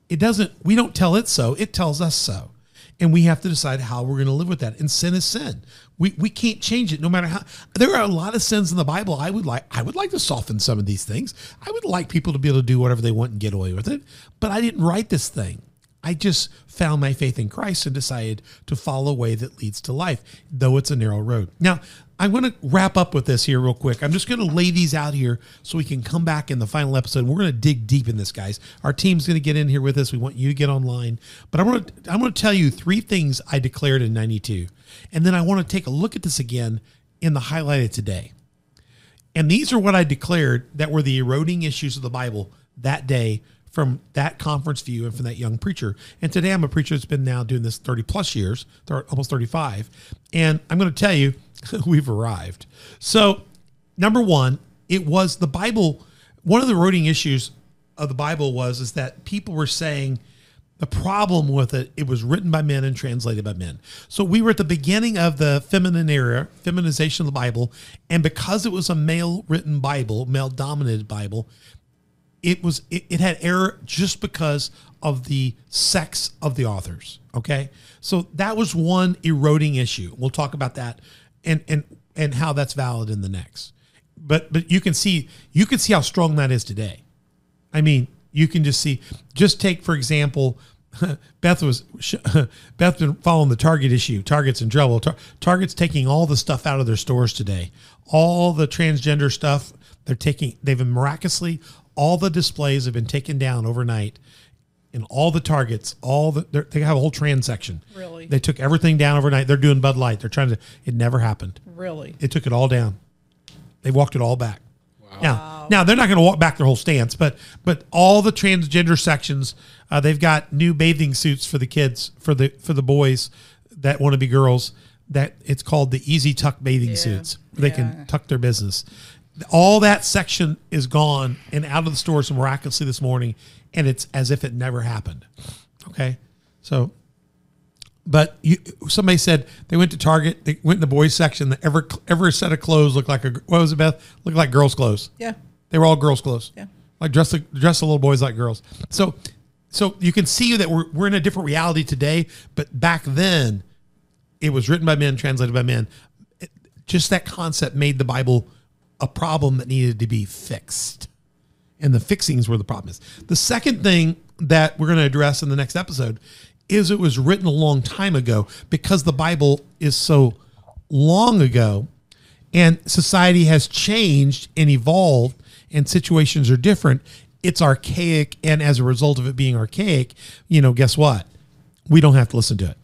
it doesn't. We don't tell it so; it tells us so, and we have to decide how we're going to live with that. And sin is sin. We we can't change it, no matter how. There are a lot of sins in the Bible. I would like. I would like to soften some of these things. I would like people to be able to do whatever they want and get away with it. But I didn't write this thing. I just found my faith in Christ and decided to follow a way that leads to life, though it's a narrow road. Now, I'm going to wrap up with this here real quick. I'm just going to lay these out here so we can come back in the final episode. We're going to dig deep in this, guys. Our team's going to get in here with us. We want you to get online. But I'm going to I'm going to tell you three things I declared in 92. And then I want to take a look at this again in the highlighted today. And these are what I declared that were the eroding issues of the Bible that day from that conference view and from that young preacher. And today I'm a preacher that's been now doing this 30 plus years, almost 35. And I'm going to tell you, we've arrived. So, number one, it was the Bible. One of the eroding issues of the Bible was is that people were saying the problem with it, it was written by men and translated by men. So we were at the beginning of the feminine era, feminization of the Bible, and because it was a male written Bible, male dominated Bible, it was it, it had error just because of the sex of the authors. Okay, so that was one eroding issue. We'll talk about that and and and how that's valid in the next. But but you can see you can see how strong that is today. I mean, you can just see, just take, for example, Beth was Beth been following the Target issue. Target's in trouble. Tar- Target's taking all the stuff out of their stores today. All the transgender stuff they're taking. They've miraculously all the displays have been taken down overnight. In all the Targets, all the they're- have a whole trans section. Really? They took everything down overnight. They're doing Bud Light. They're trying to. It never happened. Really? They took it all down. They walked it all back. Wow. Now, now they're not going to walk back their whole stance, but but all the transgender sections, uh, they've got new bathing suits for the kids, for the for the boys that want to be girls. That it's called the Easy Tuck bathing suits. They Yeah. can tuck their business. All that section is gone and out of the stores miraculously this morning, and it's as if it never happened. Okay, so but you, somebody said they went to Target. They went in the boys section. The ever every set of clothes looked like a what was it, Beth? Looked like girls' clothes. Yeah. They were all girls' clothes. Yeah. like dress the dress the little boys like girls. So so you can see that we're we're in a different reality today. But back then, it was written by men, translated by men. It- just that concept made the Bible a problem that needed to be fixed and the fixings were the problem is. The second thing that we're going to address in the next episode is it was written a long time ago because the Bible is so long ago and society has changed and evolved and situations are different. It's archaic and as a result of it being archaic, you know, guess what? We don't have to listen to it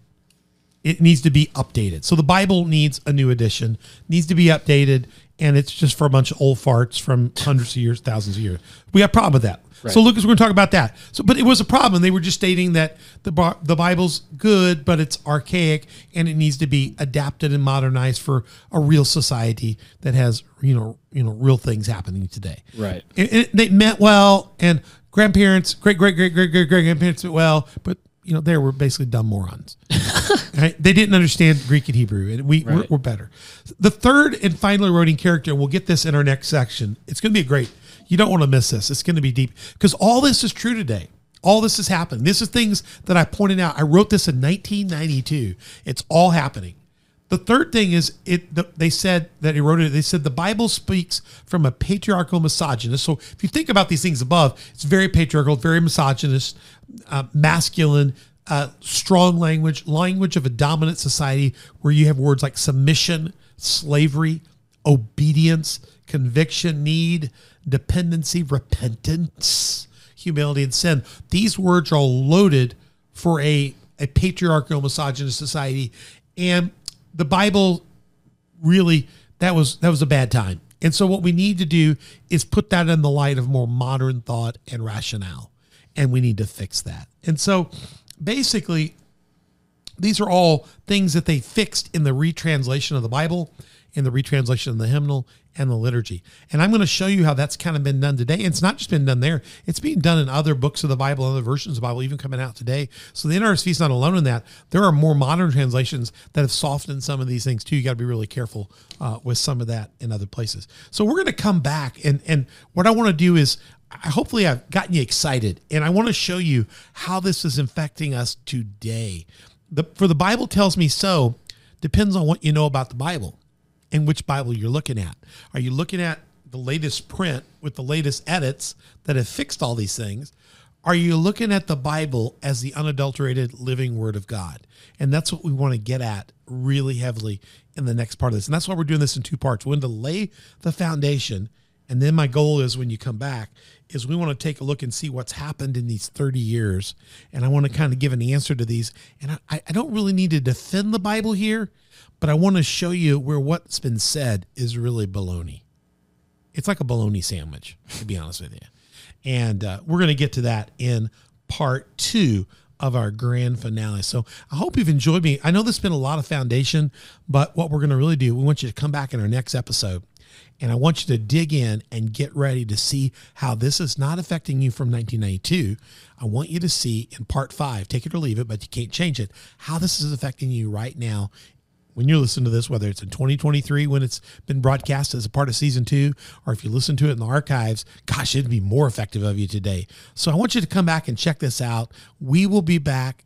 it needs to be updated. So the Bible needs a new edition, needs to be updated, and it's just for a bunch of old farts from hundreds of years, thousands of years. We have a problem with that. So Lucas, we're going to talk about that. So, but it was a problem. They were just stating that the the Bible's good, but it's archaic and it needs to be adapted and modernized for a real society that has you know you know real things happening today. Right. They meant well, and grandparents, great great great great great great grandparents meant well, but you know they were basically dumb morons. Right? They didn't understand Greek and Hebrew, and we we're, we're better. The third and final eroding character, and we'll get this in our next section. It's going to be a great. You don't want to miss this. It's going to be deep because all this is true today. All this has happened. This is things that I pointed out. I wrote this in 1992. It's all happening. The third thing is it. The, they said that he wrote it. They said the Bible speaks from a patriarchal misogynist. So if you think about these things above, it's very patriarchal, very misogynist, uh, masculine, uh, strong language, language of a dominant society where you have words like submission, slavery, obedience, conviction, need, dependency, repentance, humility, and sin. These words are all loaded for a, a patriarchal misogynist society. And the Bible really that was that was a bad time. And so what we need to do is put that in the light of more modern thought and rationale. And we need to fix that. And so basically these are all things that they fixed in the retranslation of the Bible, in the retranslation of the hymnal and the liturgy. And I'm going to show you how that's kind of been done today. It's not just been done there, it's being done in other books of the Bible, other versions of the Bible, even coming out today. So the NRSV is not alone in that. There are more modern translations that have softened some of these things too. You got to be really careful uh, with some of that in other places. So we're going to come back, and, and what I want to do is hopefully I've gotten you excited and I want to show you how this is infecting us today. The, for the Bible tells me so depends on what you know about the Bible and which Bible you're looking at. Are you looking at the latest print with the latest edits that have fixed all these things? Are you looking at the Bible as the unadulterated living word of God? And that's what we want to get at really heavily in the next part of this. And that's why we're doing this in two parts. We're going to lay the foundation. And then my goal is when you come back, is we want to take a look and see what's happened in these 30 years. And I want to kind of give an answer to these. And I, I don't really need to defend the Bible here, but I want to show you where what's been said is really baloney. It's like a bologna sandwich, to be honest with you. And uh, we're going to get to that in part two of our grand finale. So I hope you've enjoyed me. I know this has been a lot of foundation, but what we're going to really do, we want you to come back in our next episode. And I want you to dig in and get ready to see how this is not affecting you from 1992. I want you to see in part five, take it or leave it, but you can't change it, how this is affecting you right now when you're listening to this, whether it's in 2023 when it's been broadcast as a part of season two, or if you listen to it in the archives, gosh, it'd be more effective of you today. So I want you to come back and check this out. We will be back.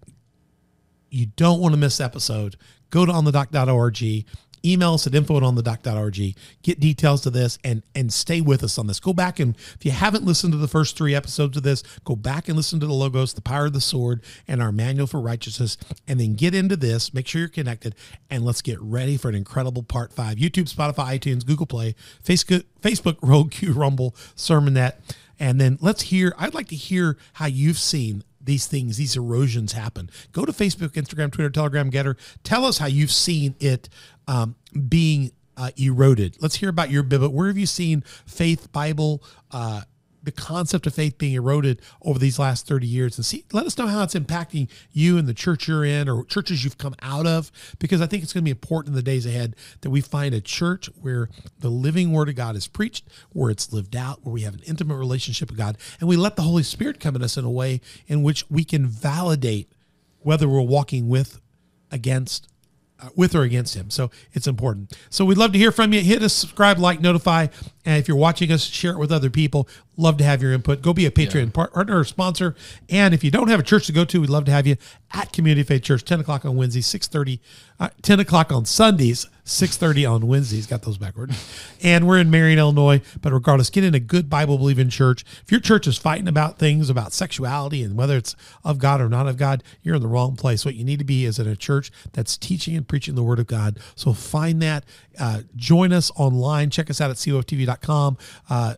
You don't want to miss episode. Go to onthedock.org email us at info at. Get details to this and and stay with us on this. Go back and if you haven't listened to the first three episodes of this, go back and listen to the logos, the power of the sword, and our manual for righteousness, and then get into this. Make sure you're connected, and let's get ready for an incredible part five. YouTube, Spotify, iTunes, Google Play, Facebook, Facebook, Roku, Rumble, Sermonette, and then let's hear. I'd like to hear how you've seen these things, these erosions happen. Go to Facebook, Instagram, Twitter, Telegram, Gettr. Tell us how you've seen it um, being uh, eroded. Let's hear about your Bible. Where have you seen faith, Bible, uh, the concept of faith being eroded over these last 30 years and see let us know how it's impacting you and the church you're in or churches you've come out of because i think it's going to be important in the days ahead that we find a church where the living word of god is preached where it's lived out where we have an intimate relationship with god and we let the holy spirit come in us in a way in which we can validate whether we're walking with against uh, with or against him. So it's important. So we'd love to hear from you. Hit us, subscribe, like, notify. And if you're watching us, share it with other people. Love to have your input. Go be a Patreon partner or sponsor. And if you don't have a church to go to, we'd love to have you at Community Faith Church, 10 o'clock on Wednesdays, 6.30, uh, 10 o'clock on Sundays, 6.30 on Wednesdays. Got those backward. And we're in Marion, Illinois. But regardless, get in a good Bible-believing church. If your church is fighting about things about sexuality and whether it's of God or not of God, you're in the wrong place. What you need to be is in a church that's teaching and preaching the Word of God. So find that. Uh, join us online. Check us out at coftv.com. Uh,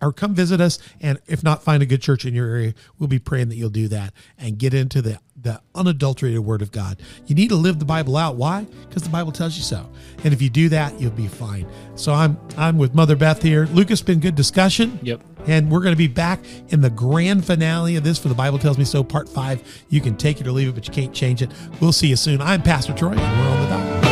or come visit us and if not find a good church in your area. We'll be praying that you'll do that and get into the the unadulterated word of god. You need to live the bible out. Why? Because the bible tells you so. And if you do that you'll be fine. So i'm i'm with mother beth here. Lucas been good discussion. Yep. and we're going to be back in the grand finale of this for the bible tells me so part five. You can take it or leave it but you can't change it. We'll see you soon. I'm pastor troy and we're on the